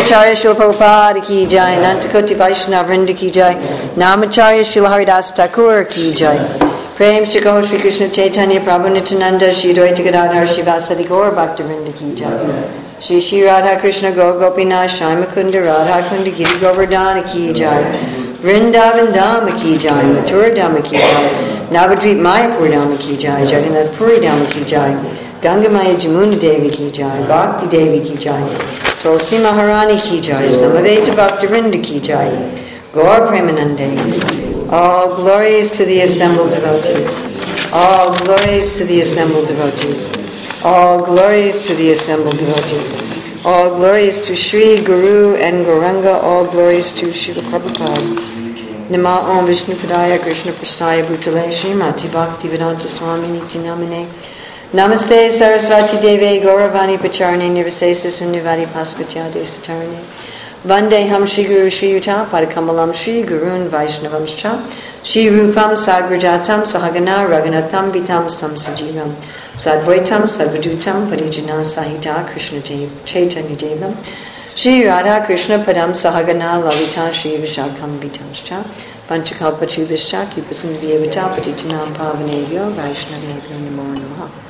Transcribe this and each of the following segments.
Srimacharya Srila Prabhupada ki jai, Nantakoti Vaishnava Vrinda ki jai, Namacharya Srila Haridas Thakur ki jai. Prem Shri Gaur Shri Krishna Chaitanya Prabhu Nityananda Shri Dvaita Gadadhar Gaur Bhakta Vrinda ki jai. Shri Shri Krishna Gaur Gopinath Shai Mukunda Giri Govardhana ki jai. Vrindavan Dhamma ki jai, Mathura Dhamma ki jai, Navadvip Mayapur Dhamma ki jai, Jagannath Puri ki jai, Gangamaya Jamuna Devi ki jai, Bhakti Devi ki jai, Tulsi Maharani ki jai, Samaveta Bhakta Vrinda ki jai, Gaur Premanande. All glories to the assembled devotees. All glories to the assembled devotees. All glories to the assembled devotees. All glories to Sri Guru and Gauranga. All glories to Srila Prabhupada. Nama Om Vishnu Padaya Krishna Preshthaya Bhutale Srimati Bhakti Vedanta Swami Niti Namane Namaste Saraswati Deve Gauravani Pacharane Nirvasesis and Nivadi Paskatya Desatarane Vande Ham Shri Guru Shri Yuta Padakamalam Shri Gurun Vaishnavam Cha Shri Rupam Sagrajatam Sahagana Raghunatham Vitam Stam Sajivam Sadvaitam Sadvadutam Parijana Sahita Krishna Dev Chaitanya Devam. Shri Radha Krishna Padam Sahagana Lalita Shri Vishakam Vitanscha Panchakalpa Chubhischa Kipasindhyavita Patitanam Vaishnavebhyo Namo Namaha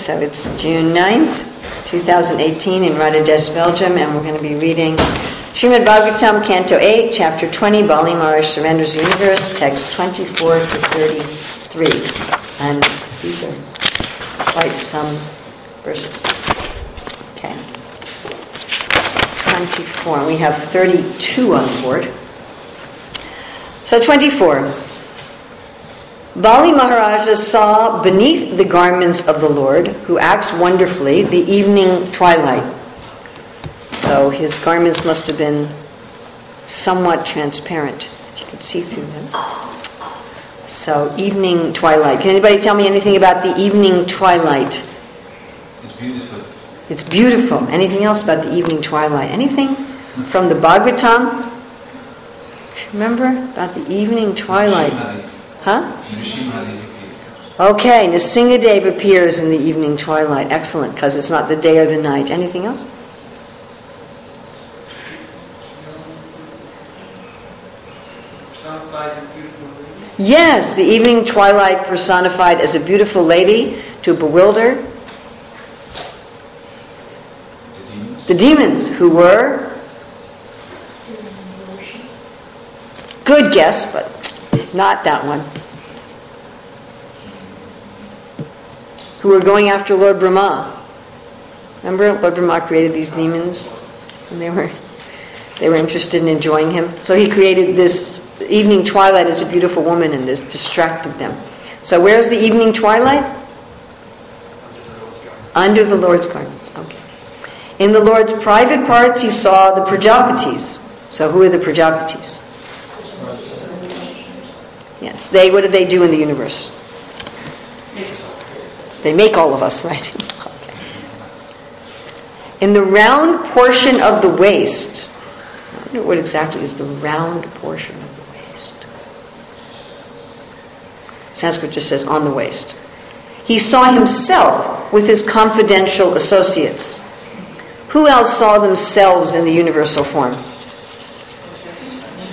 so it's June 9th, 2018 in Radhadesh, Belgium, and we're going to be reading Srimad Bhagavatam, Canto 8, Chapter 20, Bali Maharaj Surrenders Universe, text 24 to 33. And these are quite some verses. Okay. 24. We have 32 on board. So 24. Bali Maharaja saw beneath the garments of the Lord, who acts wonderfully, the evening twilight. So his garments must have been somewhat transparent, you could see through them. So, evening twilight. Can anybody tell me anything about the evening twilight? It's beautiful. It's beautiful. Anything else about the evening twilight? Anything from the Bhagavatam? Remember about the evening twilight? Huh? Okay, Nrsingadev appears in the evening twilight. Excellent, because it's not the day or the night. Anything else? Yes, the evening twilight personified as a beautiful lady to bewilder the demons who were good guess, but not that one. Who were going after Lord Brahma. Remember, Lord Brahma created these demons, and they were they were interested in enjoying him. So he created this evening twilight as a beautiful woman, and this distracted them. So where's the evening twilight? Under the Lord's garments. Okay. In the Lord's private parts, he saw the Prajapatis. So who are the Prajapatis? Yes, they. What do they do in the universe? They make all of us, right? okay. In the round portion of the waist, I wonder what exactly is the round portion of the waist. Sanskrit just says on the waist. He saw himself with his confidential associates. Who else saw themselves in the universal form?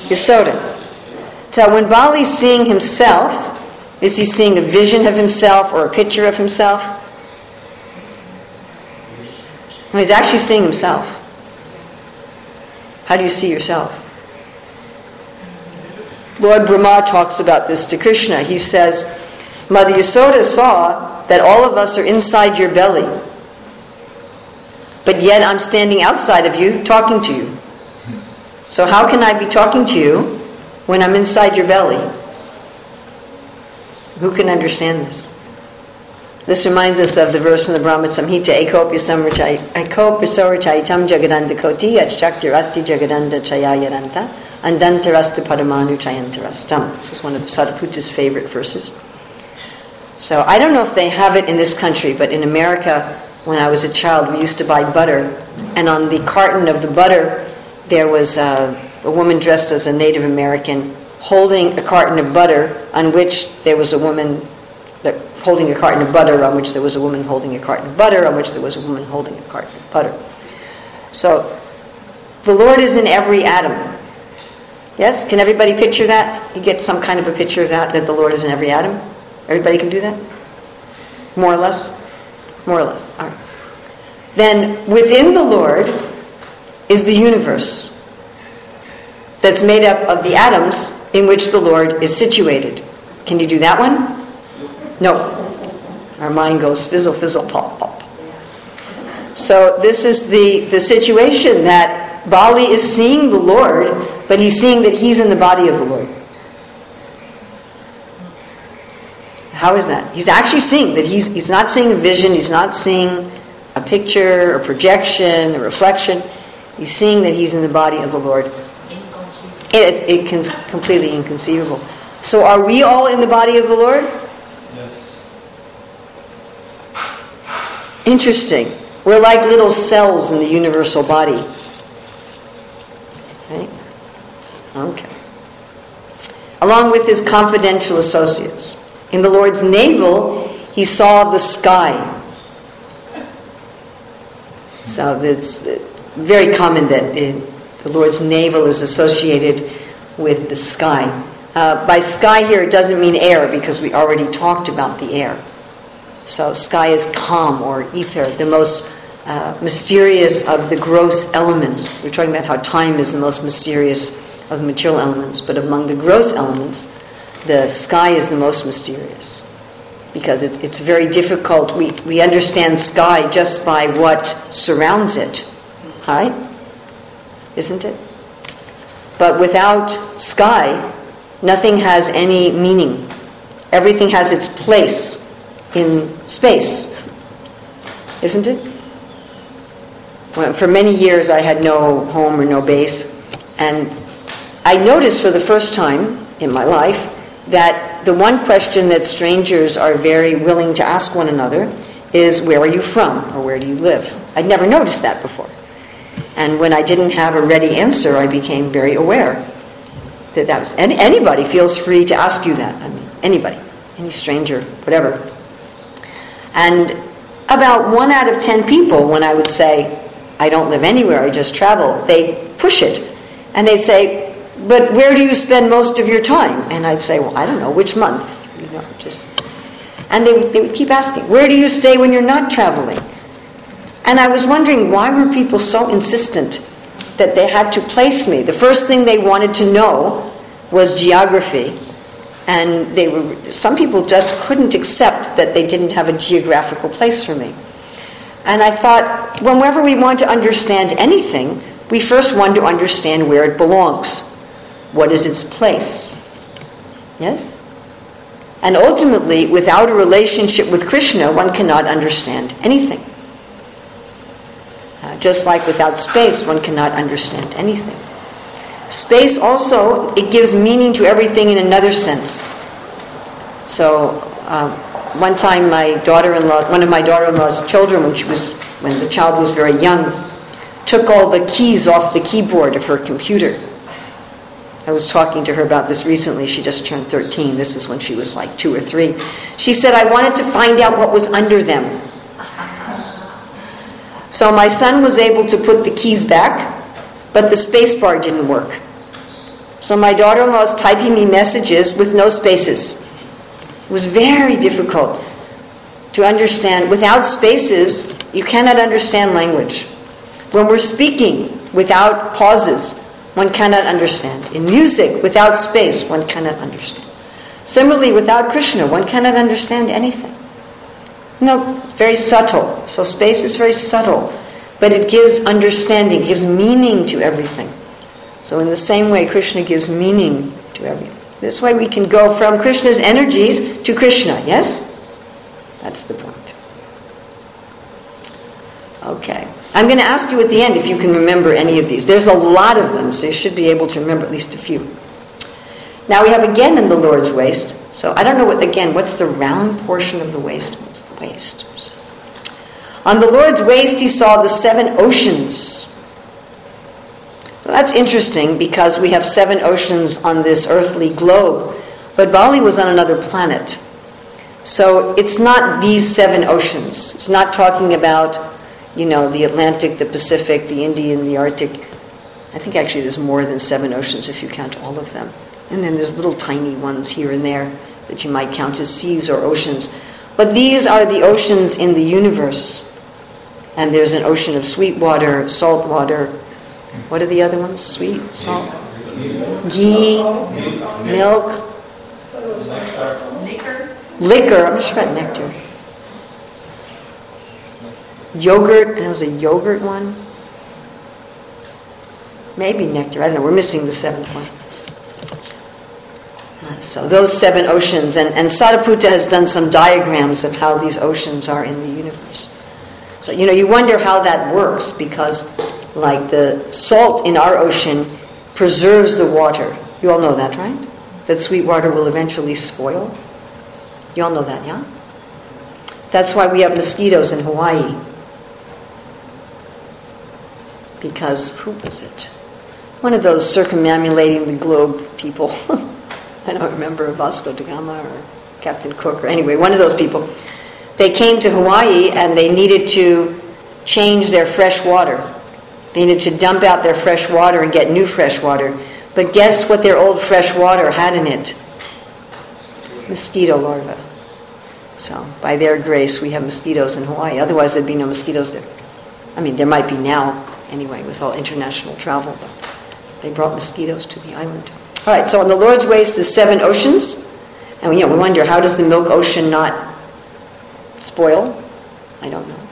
Yasoda. So when Bali's seeing himself, is he seeing a vision of himself or a picture of himself? No, he's actually seeing himself. How do you see yourself? Lord Brahma talks about this to Krishna. He says, Mother Yasoda saw that all of us are inside your belly, but yet I'm standing outside of you talking to you. So, how can I be talking to you when I'm inside your belly? Who can understand this? This reminds us of the verse in the Brahma Samhita, Ekopyasorachaitam jagadandakoti achaktirasti jagadanda chayayaranta andantarasta padamanu chayantarastam. This is one of Sadaputa's favorite verses. So I don't know if they have it in this country, but in America, when I was a child, we used to buy butter, and on the carton of the butter, there was a, a woman dressed as a Native American holding a carton of butter on which there was a woman uh, holding a carton of butter, on which there was a woman holding a carton of butter, on which there was a woman holding a carton of butter. So the Lord is in every atom. Yes? Can everybody picture that? You get some kind of a picture of that, that the Lord is in every atom? Everybody can do that? More or less? More or less. All right. Then within the Lord is the universe that's made up of the atoms in which the Lord is situated. Can you do that one? No. Our mind goes fizzle, fizzle, pop, pop. So this is the, the situation that Bali is seeing the Lord, but he's seeing that he's in the body of the Lord. How is that? He's actually seeing that he's, he's not seeing a vision, he's not seeing a picture, a projection, a reflection. He's seeing that he's in the body of the Lord. It, it can completely inconceivable. So are we all in the body of the Lord? Yes. Interesting. We're like little cells in the universal body. Right? Okay. Along with his confidential associates. In the Lord's navel, he saw the sky. So it's uh, very common that the Lord's navel is associated with the sky. Uh, by sky here, it doesn't mean air because we already talked about the air. So, sky is calm or ether, the most uh, mysterious of the gross elements. We're talking about how time is the most mysterious of the material elements, but among the gross elements, the sky is the most mysterious because it's, it's very difficult. We, we understand sky just by what surrounds it, right? Isn't it? But without sky, nothing has any meaning. Everything has its place in space, isn't it? Well, for many years, I had no home or no base, and I noticed for the first time in my life that the one question that strangers are very willing to ask one another is, Where are you from? or Where do you live? I'd never noticed that before. And when I didn't have a ready answer, I became very aware that that was. Anybody feels free to ask you that. I mean, anybody, any stranger, whatever. And about one out of ten people, when I would say, I don't live anywhere, I just travel, they push it. And they'd say, But where do you spend most of your time? And I'd say, Well, I don't know, which month? You know, just. And they, they would keep asking, Where do you stay when you're not traveling? And I was wondering, why were people so insistent that they had to place me? The first thing they wanted to know was geography. And they were some people just couldn't accept that they didn't have a geographical place for me. And i thought whenever we want to understand anything we first want to understand where it belongs. What is its place? Yes? And ultimately without a relationship with krishna one cannot understand anything uh, just like without space one cannot understand anything Space also, it gives meaning to everything in another sense. So, um, one time my daughter-in-law, one of my daughter-in-law's children, when she was, when the child was very young, took all the keys off the keyboard of her computer. I was talking to her about this recently. She just turned 13. This is when she was like two or three. She said, I wanted to find out what was under them. So my son was able to put the keys back but the space bar didn't work. So my daughter in law is typing me messages with no spaces. It was very difficult to understand. Without spaces, you cannot understand language. When we're speaking without pauses, one cannot understand. In music, without space, one cannot understand. Similarly, without Krishna, one cannot understand anything. No, very subtle. So space is very subtle but it gives understanding, gives meaning to everything. So, in the same way, Krishna gives meaning to everything. This way, we can go from Krishna's energies to Krishna, yes? That's the point. Okay. I'm going to ask you at the end if you can remember any of these. There's a lot of them, so you should be able to remember at least a few. Now we have again in the Lord's waist. So I don't know what again. What's the round portion of the waist? What's waist? On the Lord's waist, he saw the seven oceans. So that's interesting because we have seven oceans on this earthly globe, but Bali was on another planet. So it's not these seven oceans. It's not talking about, you know, the Atlantic, the Pacific, the Indian, the Arctic. I think actually there's more than seven oceans if you count all of them. And then there's little tiny ones here and there that you might count as seas or oceans. But these are the oceans in the universe. And there's an ocean of sweet water, salt water. What are the other ones? Sweet, salt, ghee, milk, Liquor. I'm not sure about nectar. Yogurt. And it was a yogurt one. Maybe nectar. I don't know. We're missing the seventh one. So those seven oceans, and, and Sadaputa has done some diagrams of how these oceans are in the universe. So, you know, you wonder how that works because, like, the salt in our ocean preserves the water. You all know that, right? That sweet water will eventually spoil. You all know that, yeah? That's why we have mosquitoes in Hawaii. Because, who was it? One of those circumambulating the globe people. I don't remember Vasco da Gama or Captain Cook or anyway, one of those people. They came to Hawaii and they needed to change their fresh water. They needed to dump out their fresh water and get new fresh water. But guess what their old fresh water had in it? Mosquito larvae. So, by their grace, we have mosquitoes in Hawaii. Otherwise, there'd be no mosquitoes there. I mean, there might be now, anyway, with all international travel, but they brought mosquitoes to the island. All right, so on the Lord's waist is seven oceans. And you know, we wonder, how does the milk ocean not spoil? I don't know.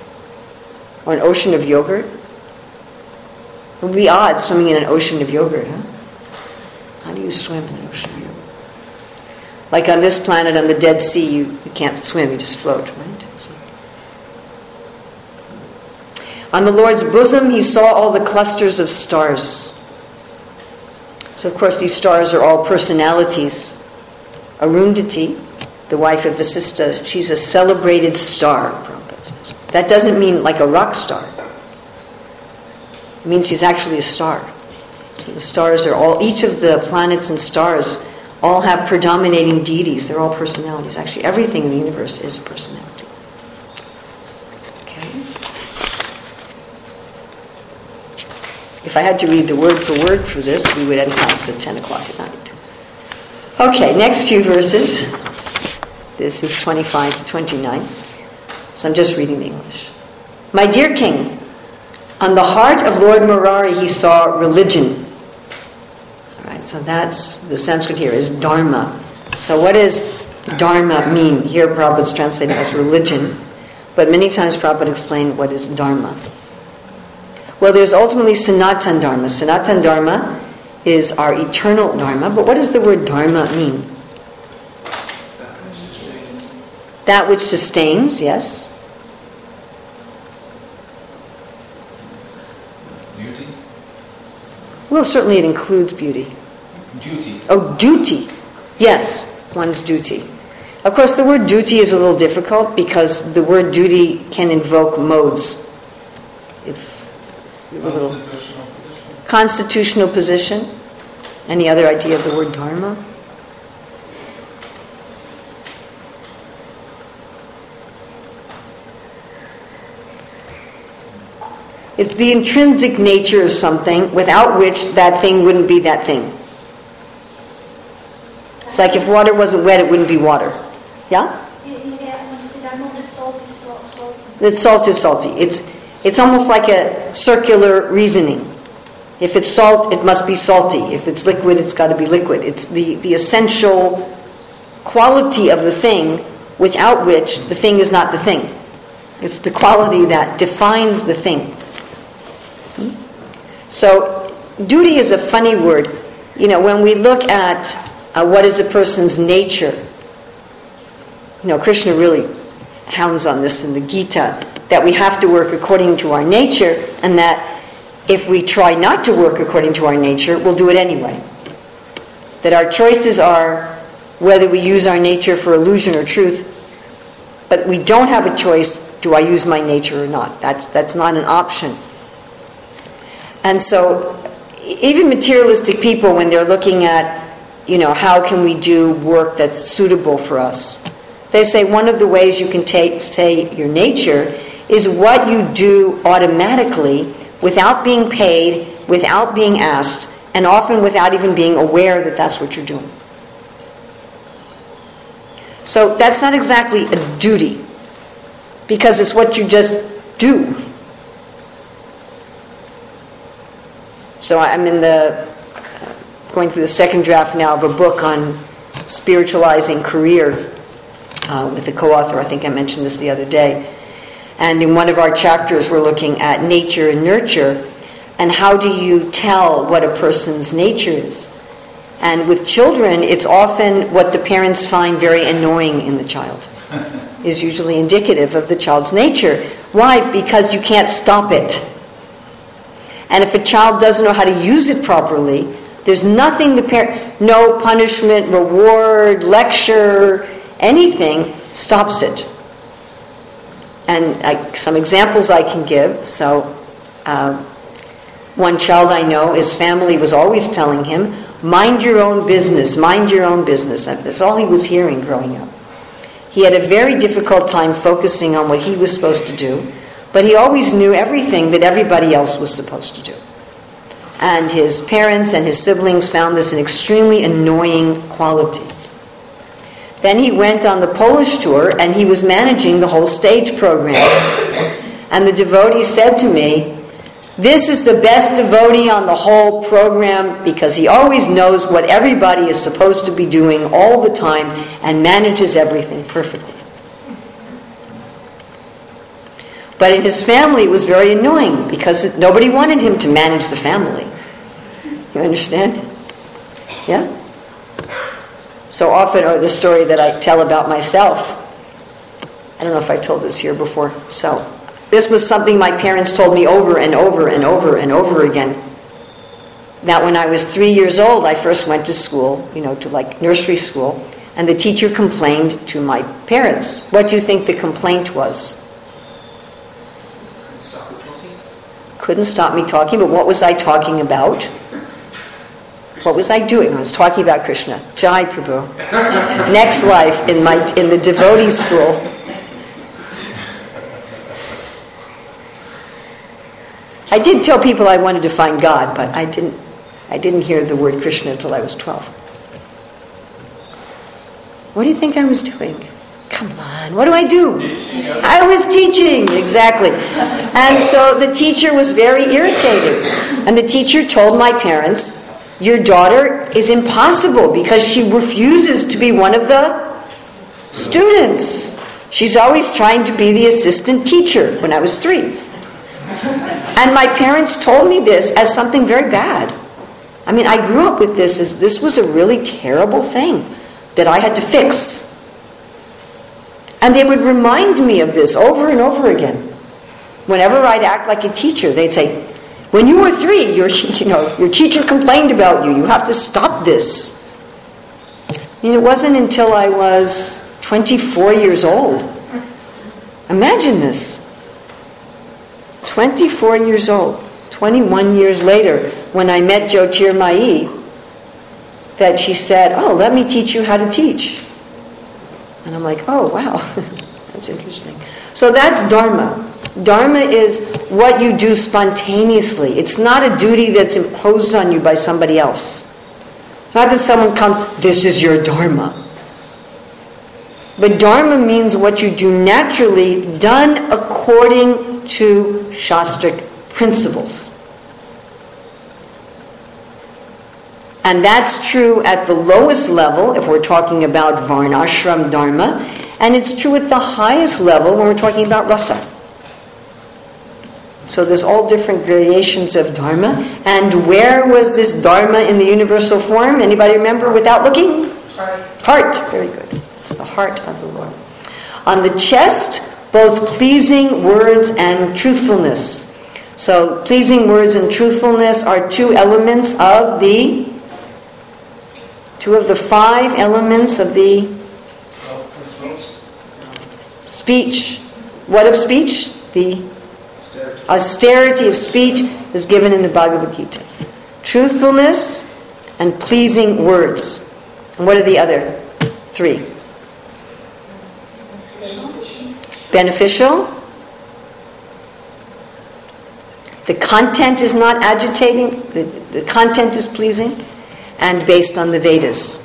Or an ocean of yogurt? It would be odd swimming in an ocean of yogurt, huh? How do you swim in an ocean of yogurt? Like on this planet, on the Dead Sea, you, you can't swim, you just float, right? So. On the Lord's bosom, he saw all the clusters of stars. So, of course, these stars are all personalities. Arundhati, the wife of Vasista, she's a celebrated star. That doesn't mean like a rock star. It means she's actually a star. So the stars are all, each of the planets and stars all have predominating deities. They're all personalities. Actually, everything in the universe is a personality. If I had to read the word for word for this, we would end class at 10 o'clock at night. Okay, next few verses. This is 25 to 29. So I'm just reading the English. My dear king, on the heart of Lord Murari he saw religion. All right, so that's the Sanskrit here is dharma. So what does dharma mean? Here Prabhupada's translated as religion, but many times Prabhupada explained what is dharma. Well, there's ultimately Sanatan Dharma. Sanatan Dharma is our eternal Dharma, but what does the word Dharma mean? That which sustains, That which sustains, yes. Beauty? Well, certainly it includes beauty. Duty. Oh, duty. Yes, one's duty. Of course, the word duty is a little difficult because the word duty can invoke modes. It's Constitutional position. constitutional position. Any other idea of the word dharma? It's the intrinsic nature of something without which that thing wouldn't be that thing. It's like if water wasn't wet, it wouldn't be water. Yeah? Yeah, when you say that, the salt is salt, salt. That salt is salty. It's, it's almost like a circular reasoning. If it's salt, it must be salty. If it's liquid, it's got to be liquid. It's the, the essential quality of the thing without which the thing is not the thing. It's the quality that defines the thing. So, duty is a funny word. You know, when we look at uh, what is a person's nature, you know, Krishna really hounds on this in the Gita. That we have to work according to our nature, and that if we try not to work according to our nature, we'll do it anyway. That our choices are whether we use our nature for illusion or truth, but we don't have a choice do I use my nature or not? That's, that's not an option. And so, even materialistic people, when they're looking at, you know, how can we do work that's suitable for us, they say one of the ways you can take, say, your nature is what you do automatically without being paid, without being asked, and often without even being aware that that's what you're doing. So that's not exactly a duty, because it's what you just do. So I'm in the going through the second draft now of a book on spiritualizing career uh, with a co-author. I think I mentioned this the other day. And in one of our chapters, we're looking at nature and nurture, and how do you tell what a person's nature is? And with children, it's often what the parents find very annoying in the child is usually indicative of the child's nature. Why? Because you can't stop it. And if a child doesn't know how to use it properly, there's nothing the parent, no punishment, reward, lecture, anything stops it. And I, some examples I can give. So, uh, one child I know, his family was always telling him, mind your own business, mind your own business. That's all he was hearing growing up. He had a very difficult time focusing on what he was supposed to do, but he always knew everything that everybody else was supposed to do. And his parents and his siblings found this an extremely annoying quality. Then he went on the Polish tour and he was managing the whole stage program. And the devotee said to me, This is the best devotee on the whole program because he always knows what everybody is supposed to be doing all the time and manages everything perfectly. But in his family, it was very annoying because nobody wanted him to manage the family. You understand? Yeah? So often, or the story that I tell about myself, I don't know if I told this here before. So, this was something my parents told me over and over and over and over again. That when I was three years old, I first went to school, you know, to like nursery school, and the teacher complained to my parents. What do you think the complaint was? Stop talking. Couldn't stop me talking, but what was I talking about? What was I doing? I was talking about Krishna. Jai Prabhu. Next life in my in the devotee school. I did tell people I wanted to find God, but I didn't I didn't hear the word Krishna until I was 12. What do you think I was doing? Come on, what do I do? I was teaching, exactly. And so the teacher was very irritated. And the teacher told my parents, Your daughter is impossible because she refuses to be one of the students. She's always trying to be the assistant teacher when I was three. And my parents told me this as something very bad. I mean, I grew up with this as this was a really terrible thing that I had to fix. And they would remind me of this over and over again. Whenever I'd act like a teacher, they'd say, "When you were three, your you know your teacher complained about you. You have to stop this." It wasn't until I was 24 years old. Imagine this. 24 years old, 21 years later, when I met Jyotir Mai, that she said, Oh, let me teach you how to teach. And I'm like, Oh, wow, that's interesting. So that's Dharma. Dharma is what you do spontaneously. It's not a duty that's imposed on you by somebody else. It's not that someone comes, This is your Dharma. But Dharma means what you do naturally, done according to Shastric principles. And that's true at the lowest level if we're talking about Varnashram Dharma, and it's true at the highest level when we're talking about Rasa. So there's all different variations of Dharma. And where was this Dharma in the universal form? Anybody remember without looking? Heart. Heart. Very good. It's the heart of the Lord. On the chest both pleasing words and truthfulness. So, pleasing words and truthfulness are two elements of the two of the five elements of the speech. What of speech? The austerity of speech is given in the Bhagavad Gita. Truthfulness and pleasing words. And what are the other three? Beneficial. The content is not agitating, the, the content is pleasing, and based on the Vedas.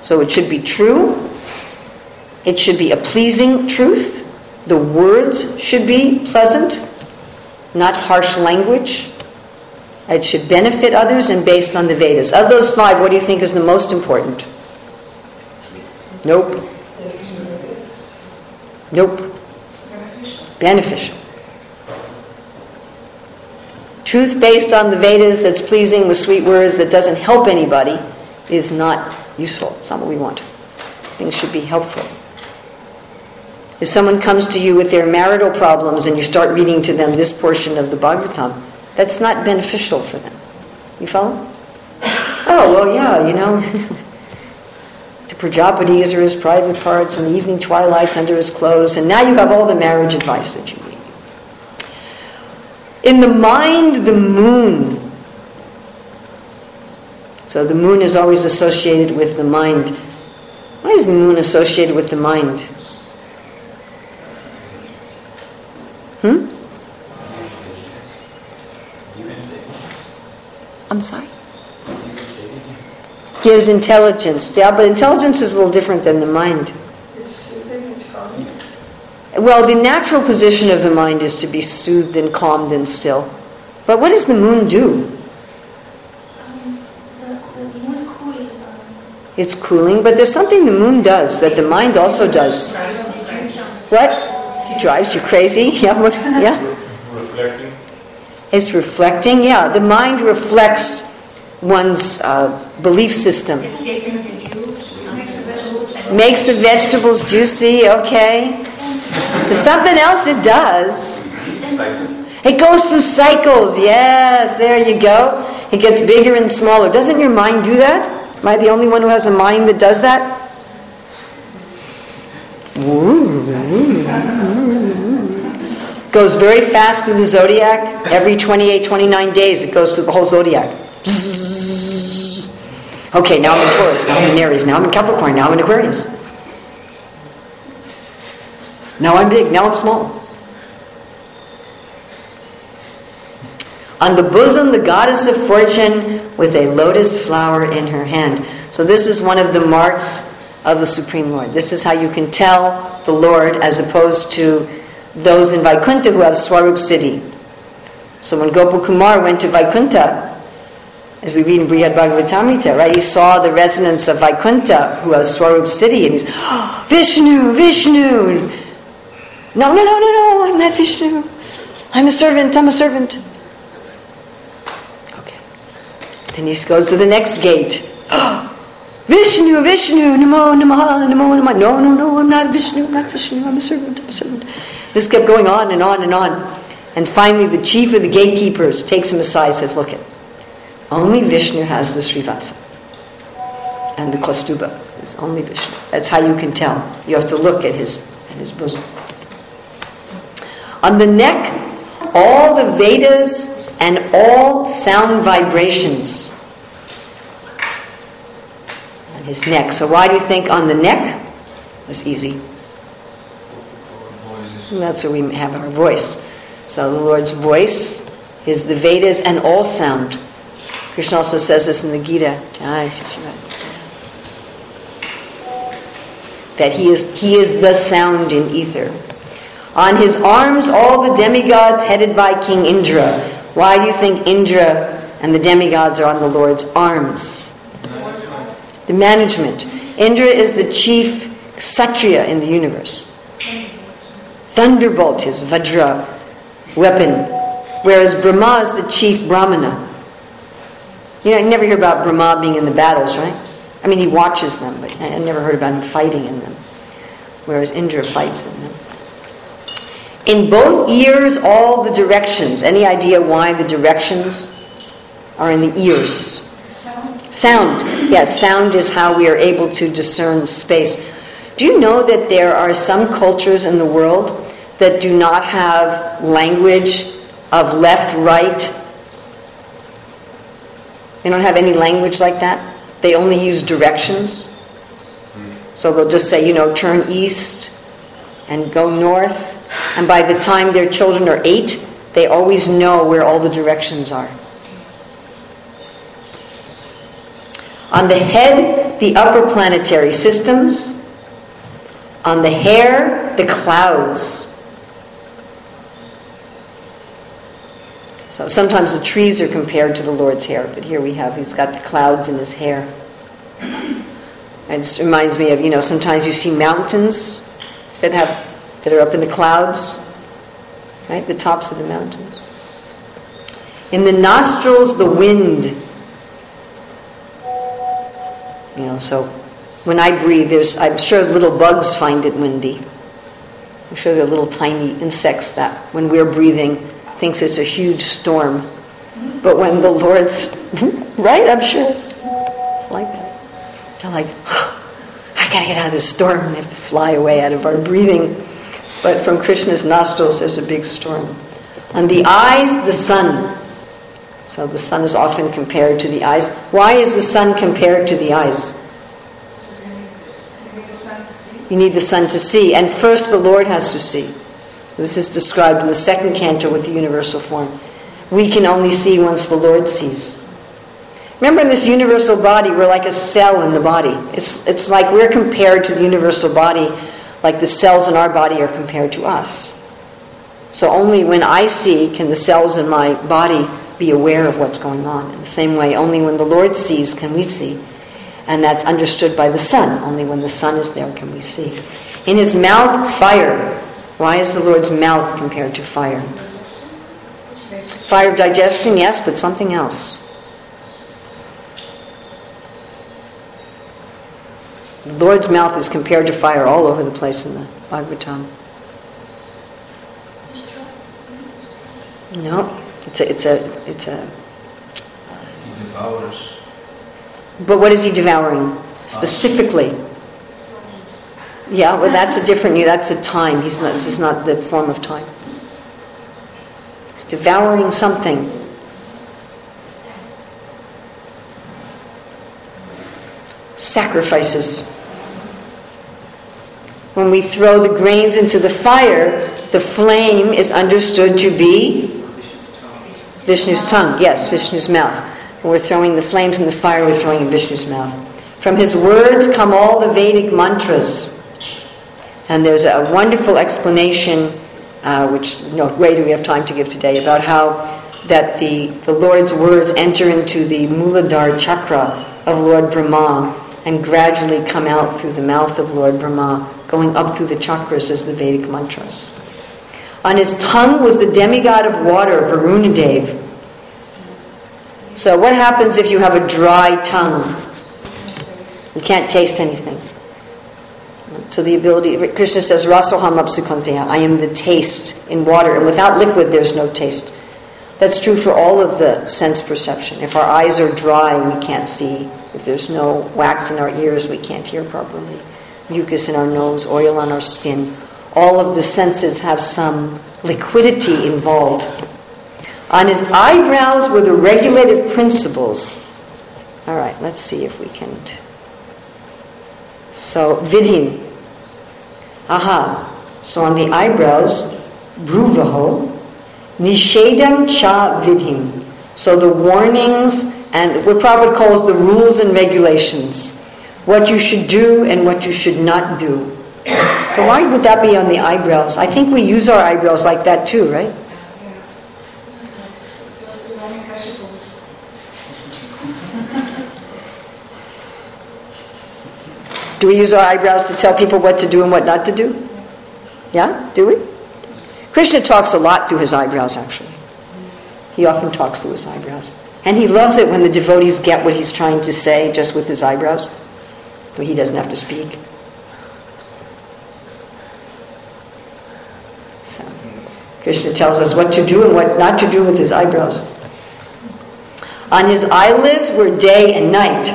So it should be true, it should be a pleasing truth, the words should be pleasant, not harsh language. It should benefit others and based on the Vedas. Of those five, what do you think is the most important? Nope. Nope. Beneficial. Truth based on the Vedas that's pleasing with sweet words that doesn't help anybody is not useful. It's not what we want. Things should be helpful. If someone comes to you with their marital problems and you start reading to them this portion of the Bhagavatam, that's not beneficial for them. You follow? Oh, well, yeah, you know. the Prajapatis are his private parts, and the evening twilights under his clothes, and now you have all the marriage advice that you need. In the mind, the moon. So the moon is always associated with the mind. Why is the moon associated with the mind? Hmm? I'm sorry? Gives intelligence. Yeah, but intelligence is a little different than the mind. Well, the natural position of the mind is to be soothed and calmed and still. But what does the moon do? It's cooling, but there's something the moon does that the mind also does. What? Drives you crazy? Yeah, what? yeah. Reflecting. It's reflecting, yeah. The mind reflects one's uh, belief system. Makes the vegetables juicy, okay. There's something else it does. It goes through cycles, yes, there you go. It gets bigger and smaller. Doesn't your mind do that? Am I the only one who has a mind that does that? Goes very fast through the zodiac. Every 28, 29 days, it goes through the whole zodiac. Okay, now I'm in Taurus, now I'm in Aries, now I'm in Capricorn, now I'm in Aquarius. Now I'm big, now I'm small. On the bosom, the goddess of fortune with a lotus flower in her hand. So, this is one of the marks of the Supreme Lord. This is how you can tell the Lord as opposed to those in Vaikuntha who have Swarup City. So, when Gopa Kumar went to Vaikuntha, as we read in Brihad Bhagavatamrita, right, he saw the residents of Vaikuntha who have Swarup City, and he's, oh, Vishnu, Vishnu. No, no, no, no, no, I'm not Vishnu. I'm a servant, I'm a servant. Okay. Then he goes to the next gate. Oh, Vishnu, Vishnu, Namo, Namaha, Namo, Namaha. No, no, no, I'm not Vishnu, I'm not Vishnu, I'm a servant, I'm a servant. This kept going on and on and on. And finally, the chief of the gatekeepers takes him aside says, Look, it, only Vishnu has the Srivatsa. And the Kaustubha is only Vishnu. That's how you can tell. You have to look at his, at his bosom. On the neck, all the Vedas and all sound vibrations his neck. So why do you think on the neck? It's easy. That's where we have our voice. So the Lord's voice is the Vedas and all sound. Krishna also says this in the Gita. That he is, he is the sound in ether. On his arms, all the demigods headed by King Indra. Why do you think Indra and the demigods are on the Lord's arms? The management. Indra is the chief Kshatriya in the universe. Thunderbolt is Vajra weapon, whereas Brahma is the chief Brahmana. You know, I never hear about Brahma being in the battles, right? I mean, he watches them, but I never heard about him fighting in them. Whereas Indra fights in them. In both ears, all the directions. Any idea why the directions are in the ears? Sound. Yes, sound is how we are able to discern space. Do you know that there are some cultures in the world that do not have language of left, right? They don't have any language like that. They only use directions. So they'll just say, you know, turn east and go north. And by the time their children are eight, they always know where all the directions are. On the head, the upper planetary systems. On the hair, the clouds. So sometimes the trees are compared to the Lord's hair, but here we have, he's got the clouds in his hair. It just reminds me of, you know, sometimes you see mountains that have, that are up in the clouds, right? The tops of the mountains. In the nostrils, the wind. You know, so when I breathe, there's, I'm sure little bugs find it windy. I'm sure there are little tiny insects that, when we're breathing, thinks it's a huge storm. But when the Lord's, right, I'm sure, it's like that. They're like, I gotta get out of this storm, they have to fly away out of our breathing. But from Krishna's nostrils, there's a big storm. On the eyes, the sun. So the sun is often compared to the eyes. Why is the sun compared to the eyes? You need the sun to see, and first the Lord has to see. This is described in the second canto with the universal form. We can only see once the Lord sees. Remember, in this universal body, we're like a cell in the body. It's, it's like we're compared to the universal body, like the cells in our body are compared to us. So only when I see can the cells in my body be aware of what's going on. In the same way, only when the Lord sees can we see. And that's understood by the sun. Only when the sun is there can we see. In his mouth, fire. Why is the Lord's mouth compared to fire? Fire of digestion, yes, but something else. The Lord's mouth is compared to fire all over the place in the Bhagavatam. No, it's a, it's a, it's a. He devours. But what is he devouring specifically? Yeah, well, that's a different. That's a time. He's not. This is not the form of time. He's devouring something. Sacrifices. When we throw the grains into the fire, the flame is understood to be Vishnu's tongue. Yes, Vishnu's mouth. We're throwing the flames in the fire, we're throwing in Vishnu's mouth. From his words come all the Vedic mantras. And there's a wonderful explanation, uh, which no way do we have time to give today, about how that the, the Lord's words enter into the Muladhara chakra of Lord Brahma and gradually come out through the mouth of Lord Brahma, going up through the chakras as the Vedic mantras. On his tongue was the demigod of water, Varunadev. So, what happens if you have a dry tongue? You can't taste anything. So the ability, Krishna says, Rasoham apsukanteya, I am the taste in water, and without liquid there's no taste. That's true for all of the sense perception. If our eyes are dry, we can't see. If there's no wax in our ears, we can't hear properly. Mucus in our nose, oil on our skin. All of the senses have some liquidity involved. On his eyebrows were the regulative principles. All right, let's see if we can. So, vidhim. Aha. So on the eyebrows, bruvaho, nishedam cha vidhim. So the warnings and what Prabhupada calls the rules and regulations. What you should do and what you should not do. So why would that be on the eyebrows? I think we use our eyebrows like that too, right? Do we use our eyebrows to tell people what to do and what not to do? Yeah? Do we? Krishna talks a lot through his eyebrows, actually. He often talks through his eyebrows. And he loves it when the devotees get what he's trying to say just with his eyebrows, so he doesn't have to speak. Krishna tells us what to do and what not to do with his eyebrows. On his eyelids were day and night.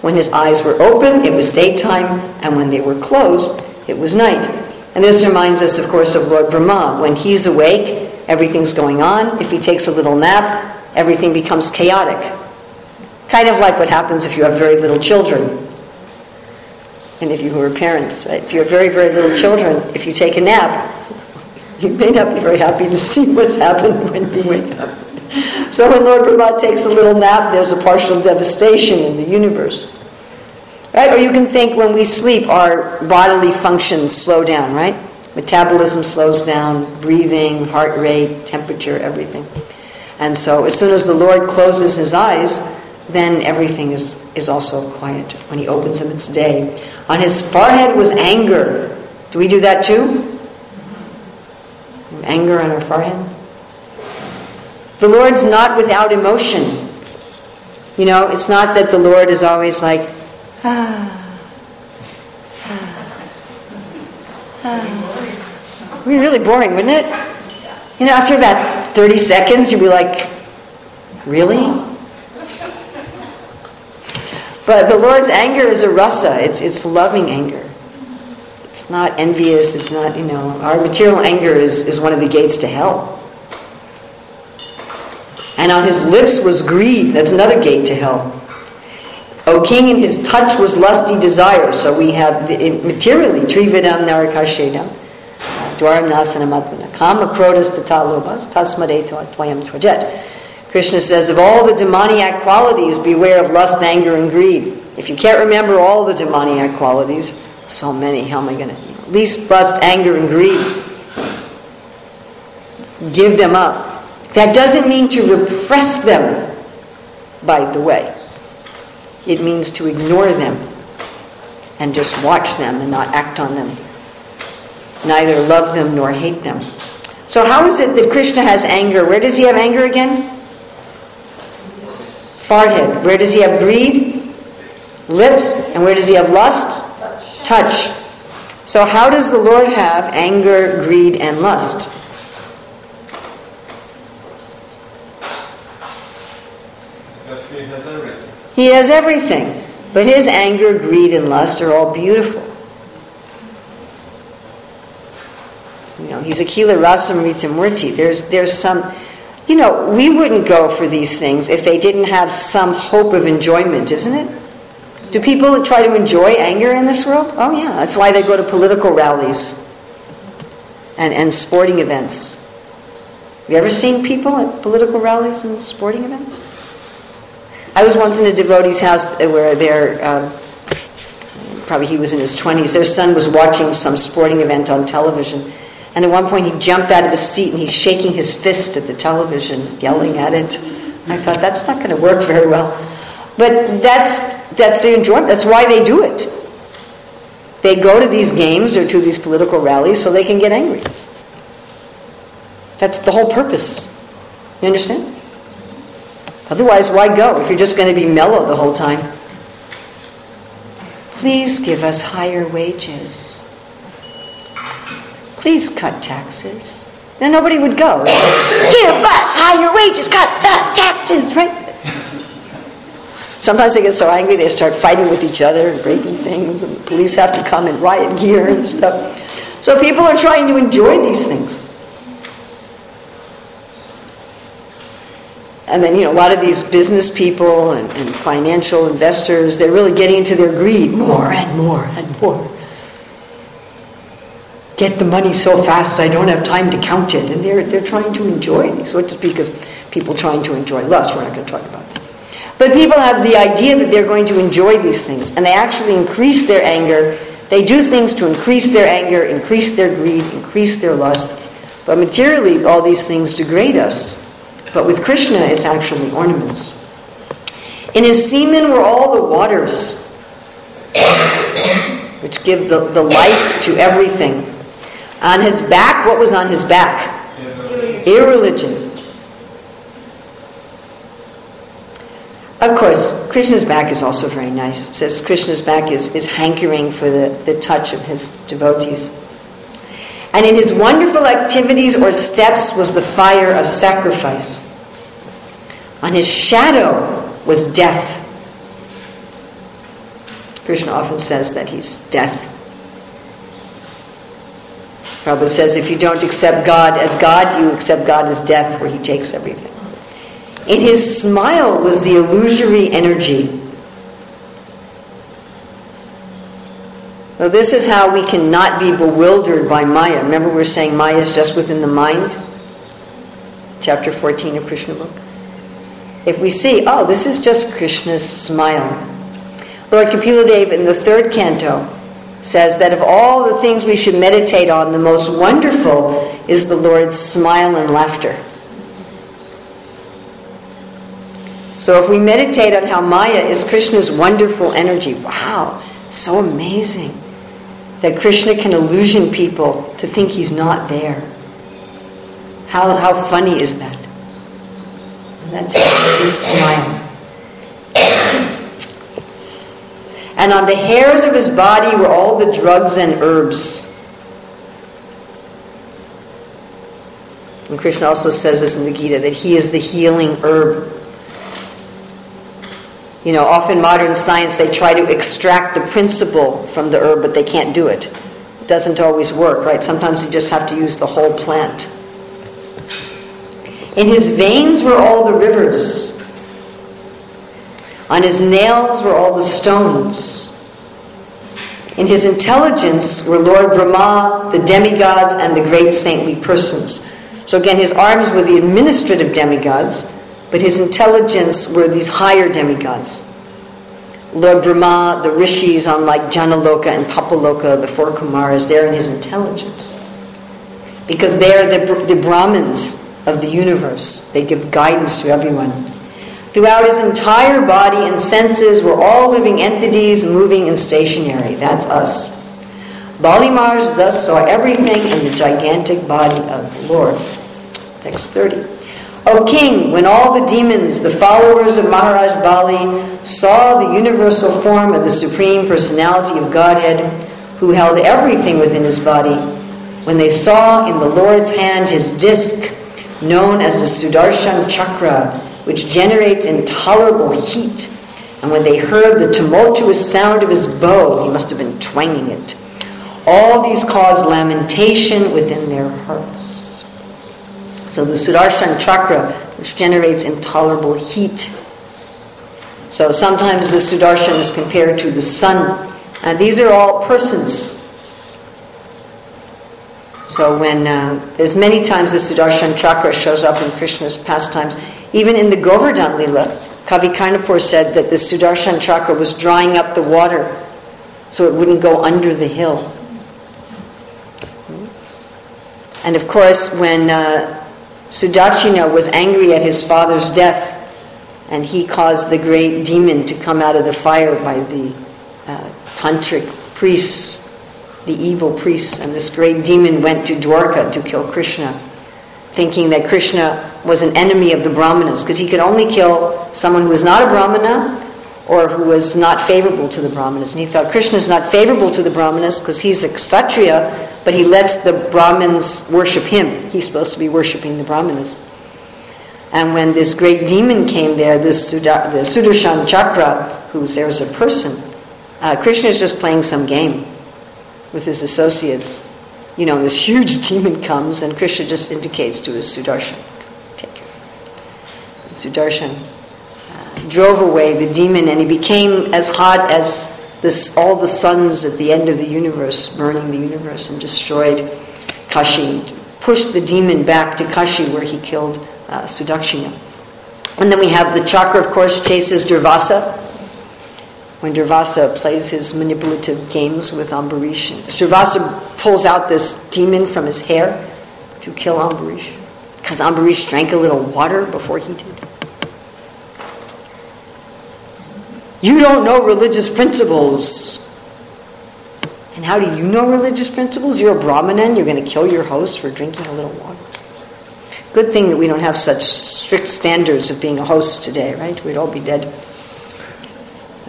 When his eyes were open, it was daytime, and when they were closed, it was night. And this reminds us, of course, of Lord Brahma. When he's awake, everything's going on. If he takes a little nap, everything becomes chaotic. Kind of like what happens if you have very little children. And if you who are parents, right? If you have very, very little children, if you take a nap, you may not be very happy to see what's happened when you wake up. So when Lord Brahma takes a little nap, there's a partial devastation in the universe. Right? Or you can think when we sleep, our bodily functions slow down, right? Metabolism slows down, breathing, heart rate, temperature, everything. And so as soon as the Lord closes his eyes, then everything is, is also quiet. When he opens them, it's day. On his forehead was anger. Do we do that too? Anger on our forehead? The Lord's not without emotion. You know, it's not that the Lord is always like, ah, ah, ah. It'd be really boring, wouldn't it? You know, after about 30 seconds, you'd be like, really? But the Lord's anger is a rasa, it's, it's loving anger. It's not envious, it's not, you know, our material anger is, is one of the gates to hell. And on his lips was greed, that's another gate to hell. O king, in his touch was lusty desire. So we have the, materially, trividam narakashedam, dwaram nasanamadvana, kama krodas tatalobas, tasmadeto tvayam tvajet. Krishna says, of all the demoniac qualities, beware of lust, anger, and greed. If you can't remember all the demoniac qualities, so many, how am I going to? At least lust, anger, and greed. Give them up. That doesn't mean to repress them, by the way. It means to ignore them and just watch them and not act on them. Neither love them nor hate them. So, how is it that Krishna has anger? Where does he have anger again? Forehead. Where does he have greed? Lips. And where does he have lust? Touch. So, how does the Lord have anger, greed, and lust? Because he has everything. He has everything. But his anger, greed, and lust are all beautiful. You know, he's Akhila Rasamrita Murti. There's, there's some you know, we wouldn't go for these things if they didn't have some hope of enjoyment, isn't it? Do people try to enjoy anger in this world? Oh, yeah. That's why they go to political rallies and, and sporting events. Have you ever seen people at political rallies and sporting events? I was once in a devotee's house where their, um, probably he was in his 20s, their son was watching some sporting event on television and at one point, he jumped out of his seat and he's shaking his fist at the television, yelling at it. I thought, that's not going to work very well. But that's, that's the enjoyment. That's why they do it. They go to these games or to these political rallies so they can get angry. That's the whole purpose. You understand? Otherwise, why go if you're just going to be mellow the whole time? Please give us higher wages please cut taxes. Then nobody would go. Give us higher wages, cut the taxes, right? Sometimes they get so angry they start fighting with each other and breaking things, and the police have to come in riot gear and stuff. So people are trying to enjoy these things. And then, you know, a lot of these business people and, and financial investors, they're really getting into their greed more and more and more get the money so fast I don't have time to count it. And they're, they're trying to enjoy these. What to speak of people trying to enjoy lust, we're not going to talk about that. But people have the idea that they're going to enjoy these things, and they actually increase their anger. They do things to increase their anger, increase their greed, increase their lust. But materially, all these things degrade us. But with Krishna, it's actually ornaments. In his semen were all the waters, which give the, the life to everything. On his back, what was on his back? Irreligion. Of course, Krishna's back is also very nice. It says Krishna's back is, is hankering for the, the touch of his devotees. And in his wonderful activities or steps was the fire of sacrifice. On his shadow was death. Krishna often says that he's death. Prabhupada says if you don't accept God as God, you accept God as death, where he takes everything. In his smile was the illusory energy. Well, this is how we cannot be bewildered by Maya. Remember, we are saying Maya is just within the mind? Chapter 14 of Krishna book. If we see, oh, this is just Krishna's smile. Lord Kapila Dev in the third canto says that of all the things we should meditate on, the most wonderful is the Lord's smile and laughter. So if we meditate on how Maya is Krishna's wonderful energy, wow, so amazing that Krishna can illusion people to think he's not there. How, how funny is that? And that's his, his smile. And on the hairs of his body were all the drugs and herbs. And Krishna also says this in the Gita that he is the healing herb. You know, often modern science they try to extract the principle from the herb, but they can't do it. It doesn't always work, right? Sometimes you just have to use the whole plant. In his veins were all the rivers. On his nails were all the stones. In his intelligence were Lord Brahma, the demigods, and the great saintly persons. So again, his arms were the administrative demigods, but his intelligence were these higher demigods. Lord Brahma, the rishis, unlike Janaloka and Tapaloka, the four Kumaras, they're in his intelligence. Because they're the, the Brahmins of the universe. They give guidance to everyone. Throughout his entire body and senses were all living entities moving and stationary. That's us. Balimars thus saw everything in the gigantic body of the Lord. Text 30. O king, when all the demons, the followers of Maharaj Bali, saw the universal form of the Supreme Personality of Godhead, who held everything within his body, when they saw in the Lord's hand his disc, known as the Sudarshan Chakra, which generates intolerable heat, and when they heard the tumultuous sound of his bow, he must have been twanging it, all these caused lamentation within their hearts. So the Sudarshan chakra, which generates intolerable heat. So sometimes the Sudarshan is compared to the sun. And these are all persons. So when uh, there's many times the Sudarshan chakra shows up in Krishna's pastimes, even in the Govardhan Lila, Kavi Karnapur said that the Sudarshan chakra was drying up the water so it wouldn't go under the hill. And of course, when uh, Sudakshina was angry at his father's death, and he caused the great demon to come out of the fire by the uh, tantric priests, the evil priests. And this great demon went to Dwarka to kill Krishna, thinking that Krishna was an enemy of the Brahmanas, because he could only kill someone who was not a Brahmana or who was not favorable to the Brahmanas. And he thought Krishna is not favorable to the Brahmanas because he's a Kshatriya, but he lets the Brahmins worship him. He's supposed to be worshiping the Brahmanas. And when this great demon came there, this the Sudarshan Chakra, who's there as a person, uh, Krishna is just playing some game with his associates. You know, this huge demon comes, and Krishna just indicates to his Sudarshan, take it. Sudarshan uh, drove away the demon, and he became as hot as this, all the suns at the end of the universe, burning the universe, and destroyed Kashi, pushed the demon back to Kashi where he killed uh, Sudakshina. And then we have the chakra, of course, chases Durvasa. When Durvasa plays his manipulative games with Ambarish, Durvasa pulls out this demon from his hair to kill Ambarish because Ambarish drank a little water before he did. You don't know religious principles. And how do you know religious principles? You're a Brahmanan, you're going to kill your host for drinking a little water. Good thing that we don't have such strict standards of being a host today, right? We'd all be dead.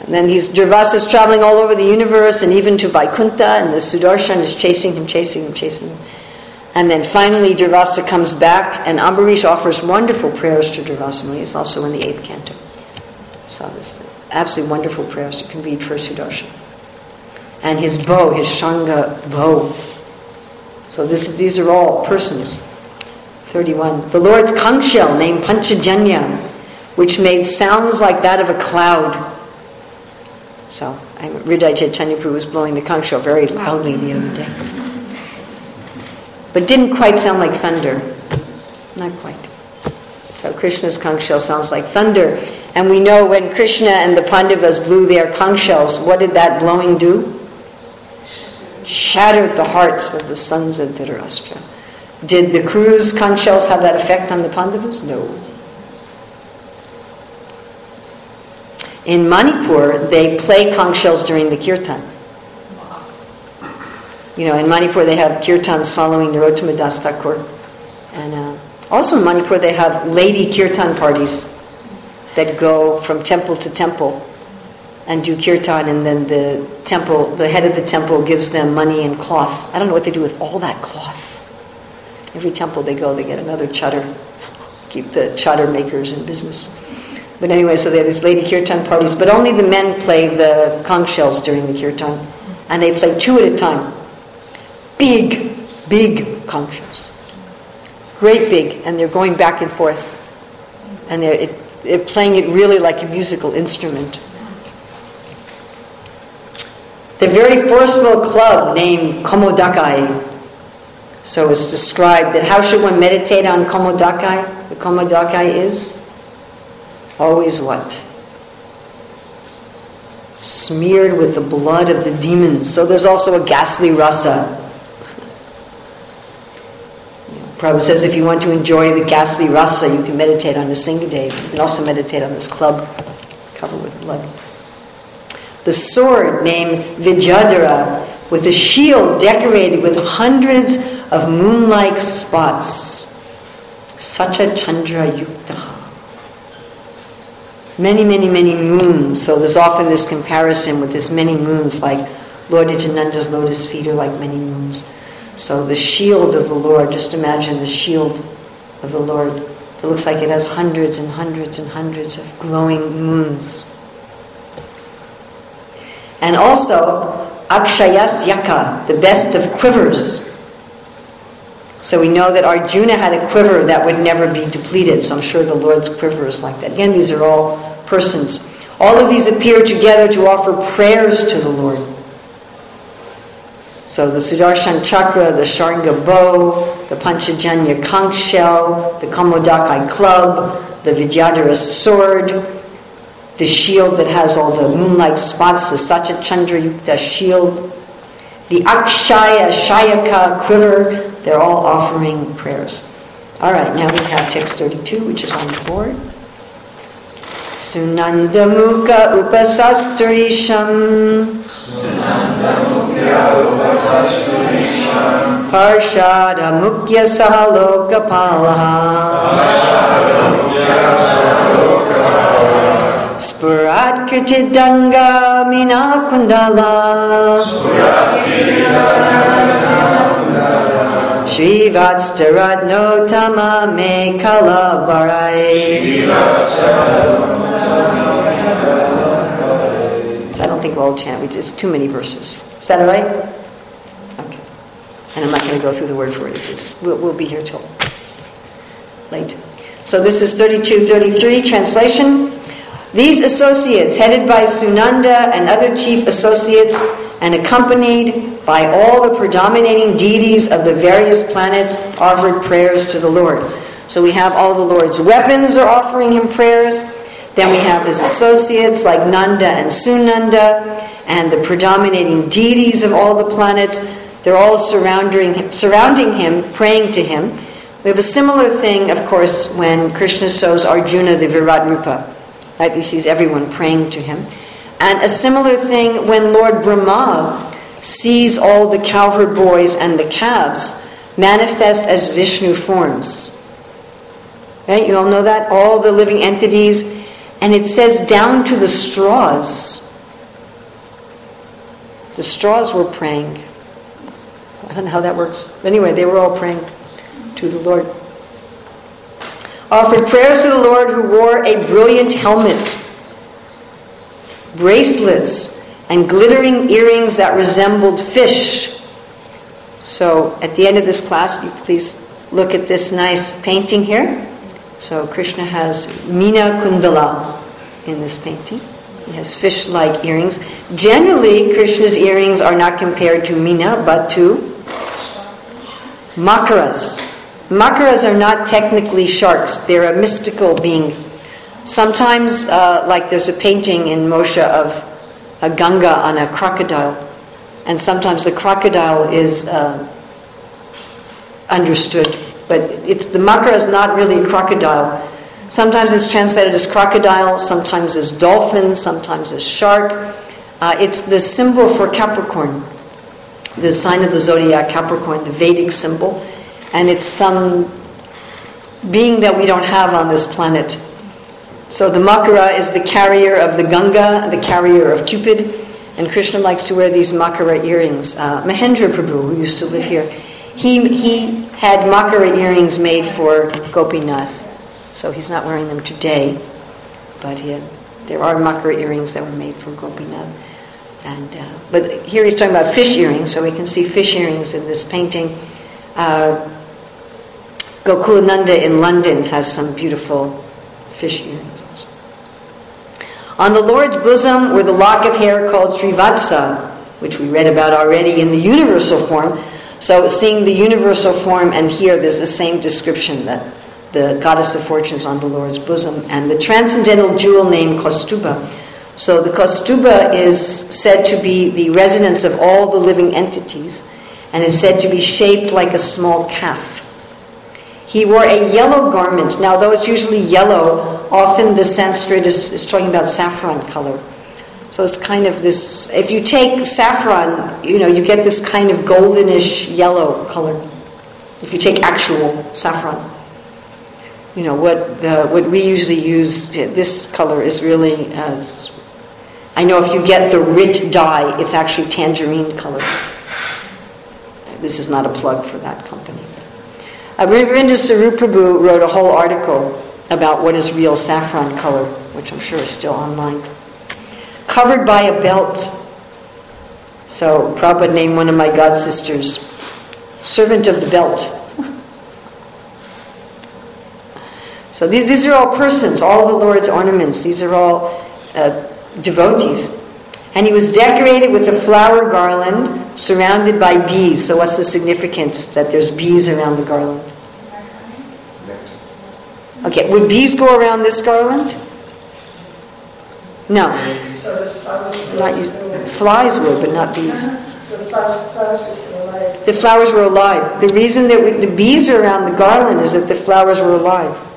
And then he's Durvasa is traveling all over the universe and even to Vaikuntha, and the Sudarshan is chasing him, chasing him, chasing him. And then finally, Durvasa comes back, and Ambarish offers wonderful prayers to Durvasa Muni. It's also in the eighth canto. So this absolutely wonderful prayers. You can read for Sudarshan. And his bow, his Shanga bow. So this is these are all persons. 31. The Lord's conch shell named Panchajanya, which made sounds like that of a cloud. So Hridaya Chaitanya was blowing the conch shell very loudly the other day but didn't quite sound like thunder. Not quite. So Krishna's conch shell sounds like thunder. And we know when Krishna and the Pandavas blew their conch shells, what did that blowing do? Shattered the hearts of the sons of Dhritarashtra. Did the Kuru's conch shells have that effect on the Pandavas? No. In Manipur, they play conch shells during the kirtan. You know, in Manipur they have kirtans following Narottama Das Thakur. And uh, also in Manipur they have lady kirtan parties that go from temple to temple and do kirtan and then the temple, the head of the temple gives them money and cloth. I don't know what they do with all that cloth. Every temple they go, they get another chadar. Keep the chadar makers in business. But anyway, so they have these lady kirtan parties, but only the men play the conch shells during the kirtan. And they play two at a time big, big conch shells. Great big, and they're going back and forth. And they're, it, playing it really like a musical instrument. The very forceful club named Kaumodaki. So it's described that how should one meditate on Kaumodaki? The Kaumodaki is always what? Smeared with the blood of the demons. So there's also a ghastly rasa Prabhupada says if you want to enjoy the ghastly rasa, you can meditate on the Singadev. You can also meditate on this club covered with blood. The sword named Vidyadhara, with a shield decorated with hundreds of moon-like spots. Sacha Chandra Yukta. Many, many, many moons. So there's often this comparison with this many moons, like Lord Nityananda's lotus feet are like many moons. So the shield of the Lord, just imagine the shield of the Lord. It looks like it has hundreds and hundreds and hundreds of glowing moons. And also, Akshaya Shayaka, the best of quivers. So we know that Arjuna had a quiver that would never be depleted. So I'm sure the Lord's quiver is like that. Again, these are all persons. All of these appear together to offer prayers to the Lord. So the Sudarshan Chakra, the Shanga bow, the Panchajanya conch shell, the Kaumodaki club, the Vidyadhara sword, the shield that has all the moonlight spots, the Satya Chandra Yukta shield, the Akshaya Shayaka quiver, they're all offering prayers. All right, now we have text 32, which is on the board. Sunandamuka Upasastrisham. Parshada Mukya Sahalokapalaha Spurat Kirtidanga Mina Kundala Shri Vatstaratno Tama Me Kalabarai so I don't think we'll all chant. We just too many verses. Is that all right? Okay. And I'm not going to go through the word for it. We'll, we'll be here till late. So this is 32, 33 translation. These associates, headed by Sunanda and other chief associates, and accompanied by all the predominating deities of the various planets, offered prayers to the Lord. So we have all the Lord's weapons are offering him prayers. Then we have his associates like Nanda and Sunanda, and the predominating deities of all the planets. They're all surrounding him, surrounding him, praying to him. We have a similar thing, of course, when Krishna shows Arjuna the Virat Rupa. Right? He sees everyone praying to him. And a similar thing when Lord Brahma sees all the cowherd boys and the calves manifest as Vishnu forms. Right? You all know that? All the living entities and it says down to the straws. The straws were praying. I don't know how that works. Anyway, they were all praying to the Lord. Offered prayers to the Lord who wore a brilliant helmet, bracelets, and glittering earrings that resembled fish. So at the end of this class, you please look at this nice painting here. So Krishna has Mina Kundala in this painting. He has fish like earrings. Generally, Krishna's earrings are not compared to Mina but to Makaras. Makaras are not technically sharks, they're a mystical being. Sometimes, uh, like there's a painting in Moshe of a Ganga on a crocodile, and sometimes the crocodile is uh, understood, but it's the makara is not really a crocodile. Sometimes it's translated as crocodile, sometimes as dolphin, sometimes as shark. Uh, it's the symbol for Capricorn, the sign of the zodiac, Capricorn, the Vedic symbol, and it's some being that we don't have on this planet. So the Makara is the carrier of the Ganga, the carrier of Cupid, and Krishna likes to wear these Makara earrings. Uh, Mahendra Prabhu, who used to live here, he, he had Makara earrings made for Gopinath. So he's not wearing them today, but he there are Makara earrings that were made for Gopinath. And, uh, but here he's talking about fish earrings, so we can see fish earrings in this painting. Uh, Gokulananda in London has some beautiful fish earrings. On the Lord's bosom were the lock of hair called Srivatsa, which we read about already in the universal form. So, seeing the universal form, and here there's the same description that the goddess of fortunes on the Lord's bosom, and the transcendental jewel named Kaustubha. So, the Kaustubha is said to be the residence of all the living entities, and is said to be shaped like a small calf. He wore a yellow garment. Now, though it's usually yellow, often the Sanskrit is, is talking about saffron color. So it's kind of this, if you take saffron, you know, you get this kind of goldenish yellow color. If you take actual saffron. You know, what, the, what we usually use, this color is really as, I know if you get the Rit dye, it's actually tangerine color. This is not a plug for that company. Uh, Ravindra Svarupa Prabhu wrote a whole article about what is real saffron color, which I'm sure is still online. Covered by a belt. So Prabhupada named one of my god sisters servant of the belt. So these, these are all persons, all the Lord's ornaments. These are all uh, devotees. And he was decorated with a flower garland surrounded by bees. So, what's the significance that there's bees around the garland? Okay, would bees go around this garland? No. Not. Flies would, but not bees. The flowers were alive. The reason that we, the bees are around the garland is that the flowers were alive.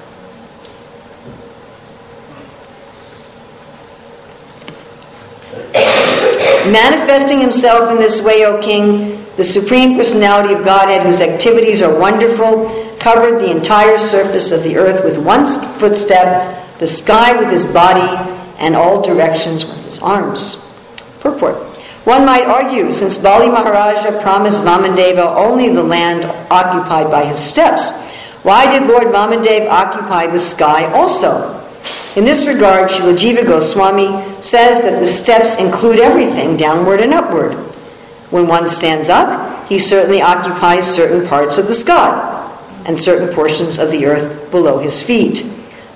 Manifesting himself in this way, O King, the Supreme Personality of Godhead, whose activities are wonderful, covered the entire surface of the earth with one footstep, the sky with his body, and all directions with his arms. Purport. One might argue, since Bali Maharaja promised Vamandeva only the land occupied by his steps, why did Lord Vamandev occupy the sky also? In this regard, Srila Jiva Goswami says that the steps include everything, downward and upward. When one stands up, he certainly occupies certain parts of the sky and certain portions of the earth below his feet.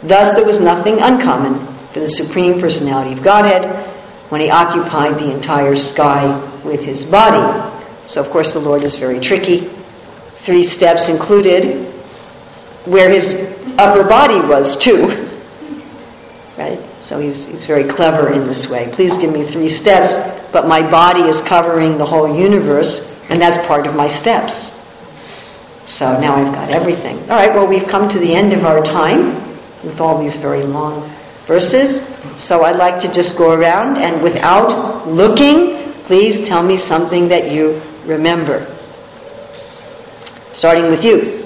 Thus, there was nothing uncommon for the Supreme Personality of Godhead when he occupied the entire sky with his body. So, of course, the Lord is very tricky. Three steps included where his upper body was, too. Right? So he's, he's very clever in this way. Please give me three steps, but my body is covering the whole universe, and that's part of my steps. So now I've got everything. All right, well, we've come to the end of our time with all these very long verses. So I'd like to just go around and without looking, please tell me something that you remember. Starting with you.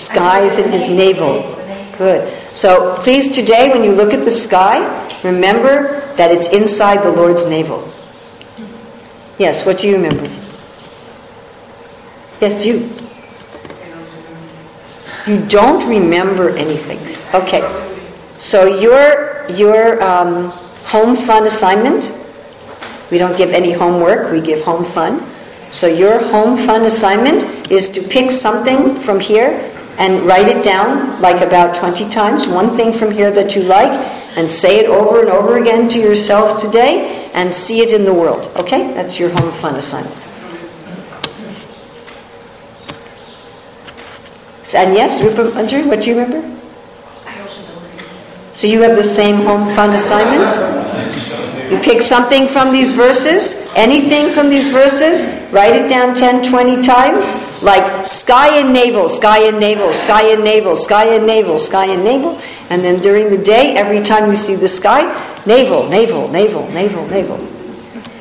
Sky is in his navel. Good. So please, today, when you look at the sky, remember that it's inside the Lord's navel. Yes, what do you remember? Yes, you. You don't remember anything. Okay. So your your um, home fun assignment. We don't give any homework. We give home fun. So your home fun assignment is to pick something from here and write it down like about 20 times, one thing from here that you like, and say it over and over again to yourself today and see it in the world. Okay? That's your home fun assignment. And yes, Rupa Manjari, what do you remember? So you have the same home fun assignment? You pick something from these verses, anything from these verses, write it down 10, 20 times, like sky and navel, sky and navel, sky and navel, sky and navel, sky and navel. And then during the day, every time you see the sky, navel, navel, navel, navel, navel.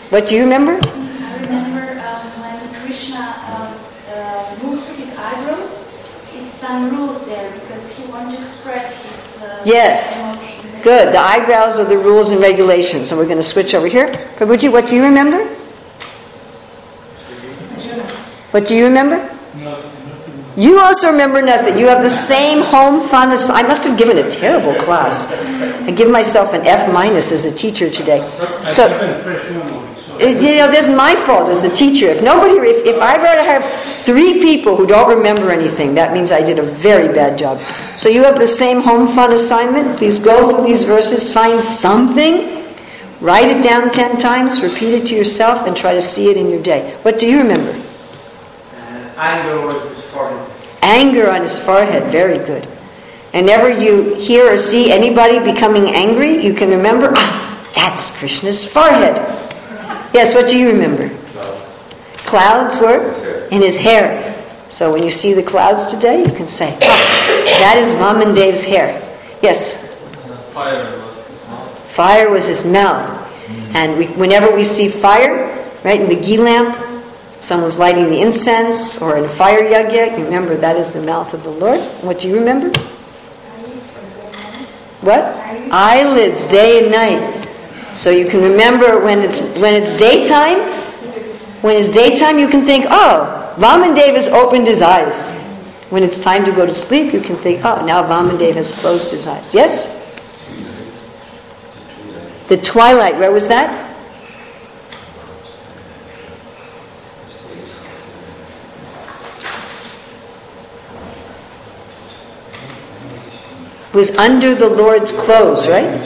What do you remember? I remember um, when Krishna um, uh, moves his eyebrows, it's unruled there because he wants to express his uh, Yes. emotion. Good. The eyebrows are the rules and regulations. So we're going to switch over here. Prabhuji, what do you remember? What do you remember? You also remember nothing. You have the same home fun. Ass- I must have given a terrible class. I give myself an F minus as a teacher today. So, keep a fresh memory. So uh, you know, this is my fault as the teacher. If nobody, if, if I were to have three people who don't remember anything, that means I did a very bad job. So you have the same home fun assignment. Please go through these verses, find something, write it down ten times, repeat it to yourself, and try to see it in your day. What do you remember? Anger was his forehead. Anger on his forehead. Very good. And Whenever you hear or see anybody becoming angry, you can remember, ah, that's Krishna's forehead. Yes, what do you remember? Clouds clouds were in his hair. So when you see the clouds today, you can say, ah, that is Vamandev's hair. Yes, Fire was his mouth. fire was his mouth. And we, whenever we see fire, right, in the ghee lamp, someone's lighting the incense, or in a fire yagya, you remember that is the mouth of the Lord. What do you remember? What? Eyelids, day and night. So you can remember when it's when it's daytime. When it's daytime, you can think, "Oh, Vaman Vamandev has opened his eyes." When it's time to go to sleep, you can think, "Oh, now Vaman Vamandev has closed his eyes." Yes. The twilight. Where was that? It was under the Lord's clothes, right?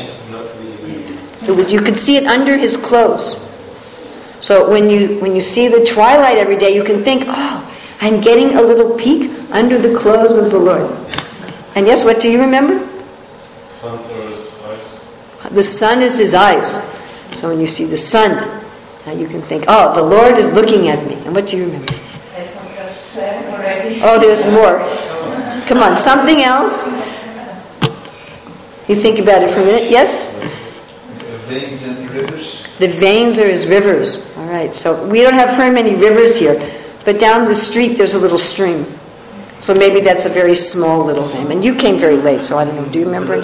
It was, you could see it under his clothes. So when you when you see the twilight every day, you can think, "Oh, I'm getting a little peek under the clothes of the Lord." And yes, what do you remember? Sun's or his eyes. The sun is his eyes. So when you see the sun, now you can think, "Oh, the Lord is looking at me." And what do you remember? It was just said already. Oh, there's more. Come on, something else. You think about it for a minute. Yes. Veins and rivers. The veins are his rivers. All right, so we don't have very many rivers here, but down the street there's a little stream. So maybe that's a very small little vein. And you came very late, so I don't know. Do you remember?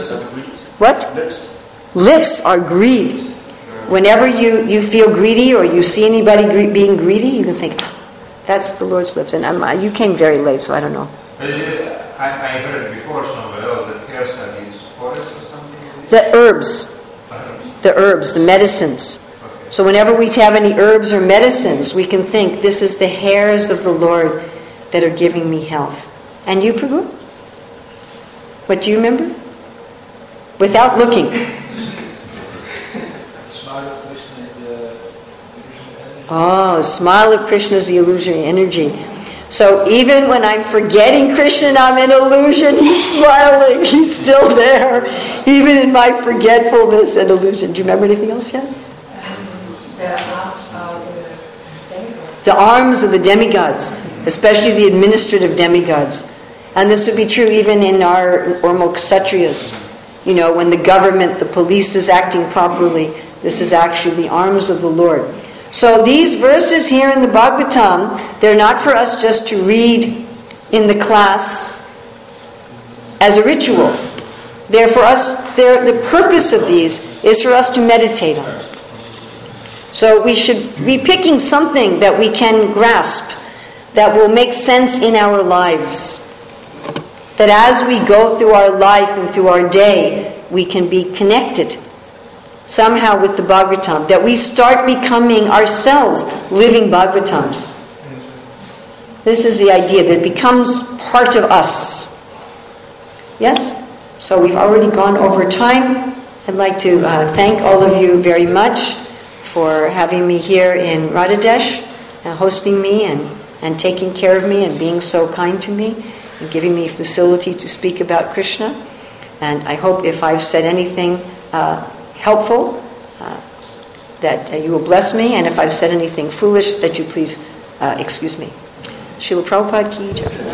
What? Lips. Lips are greed. Whenever you, you feel greedy or you see anybody gre- being greedy, you can think, "Ah, that's the Lord's lips. And I'm, uh, you came very late, so I don't know. I, I heard before somewhere else that hairs are used for it or something. The herbs, the herbs, the medicines. So whenever we have any herbs or medicines, we can think this is the hairs of the Lord that are giving me health. And you, Prabhu? What do you remember? Without looking. Smile of Krishna is the uh, Krishna energy. Oh, smile of Krishna is the illusionary energy. So even when I'm forgetting Krishna I'm in illusion, he's smiling. He's still there. Even in my forgetfulness and illusion. Do you remember anything else yet? The arms of the demigods, especially the administrative demigods. And this would be true even in our Ormo Kshatriyas. You know, when the government, the police is acting properly, this is actually the arms of the Lord. So these verses here in the Bhagavatam, they're not for us just to read in the class as a ritual. They're for us, they're, the purpose of these is for us to meditate on. So we should be picking something that we can grasp, that will make sense in our lives. That as we go through our life and through our day, we can be connected somehow with the Bhagavatam. That we start becoming ourselves living Bhagavatams. This is the idea that becomes part of us. Yes? So we've already gone over time. I'd like to uh, thank all of you very much for having me here in Radhadesh and hosting me and, and taking care of me and being so kind to me and giving me facility to speak about Krishna. And I hope if I've said anything uh, helpful, uh, that uh, you will bless me, and if I've said anything foolish, that you please uh, excuse me. Srila Prabhupada ki.